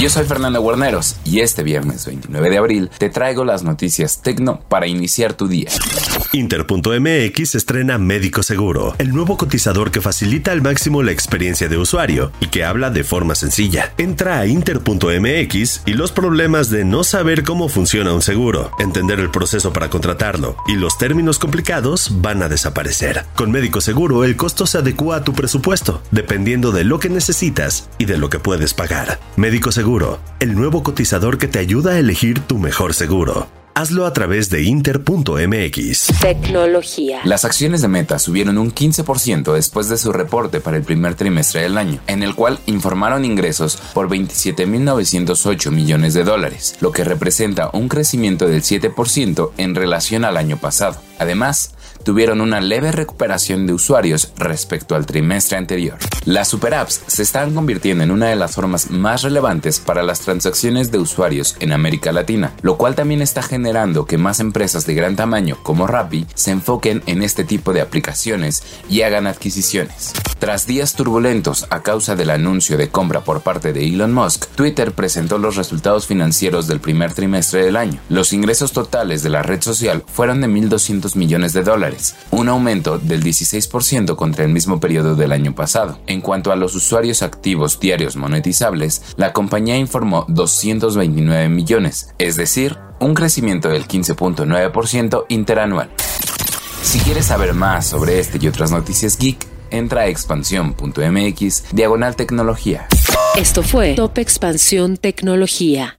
Yo soy Fernando Guarneros y este viernes 29 de abril te traigo las noticias tecno para iniciar tu día. Inter.mx estrena Médico Seguro, el nuevo cotizador que facilita al máximo la experiencia de usuario y que habla de forma sencilla. Entra a Inter.mx y los problemas de no saber cómo funciona un seguro, entender el proceso para contratarlo y los términos complicados van a desaparecer. Con Médico Seguro el costo se adecua a tu presupuesto, dependiendo de lo que necesitas y de lo que puedes pagar. Médico Seguro, el nuevo cotizador que te ayuda a elegir tu mejor seguro. Hazlo a través de inter.mx. Tecnología. Las acciones de Meta subieron un 15% después de su reporte para el primer trimestre del año, en el cual informaron ingresos por 27.908 millones de dólares, lo que representa un crecimiento del 7% en relación al año pasado. Además, tuvieron una leve recuperación de usuarios respecto al trimestre anterior. Las superapps se están convirtiendo en una de las formas más relevantes para las transacciones de usuarios en América Latina, lo cual también está generando que más empresas de gran tamaño como Rappi se enfoquen en este tipo de aplicaciones y hagan adquisiciones. Tras días turbulentos a causa del anuncio de compra por parte de Elon Musk, Twitter presentó los resultados financieros del primer trimestre del año. Los ingresos totales de la red social fueron de 1.200 millones de dólares, un aumento del 16% contra el mismo periodo del año pasado. En cuanto a los usuarios activos diarios monetizables, la compañía informó 229 millones, es decir, un crecimiento del 15.9% interanual. Si quieres saber más sobre este y otras noticias geek, entra a expansión.mx diagonal tecnología. Esto fue Top Expansión Tecnología.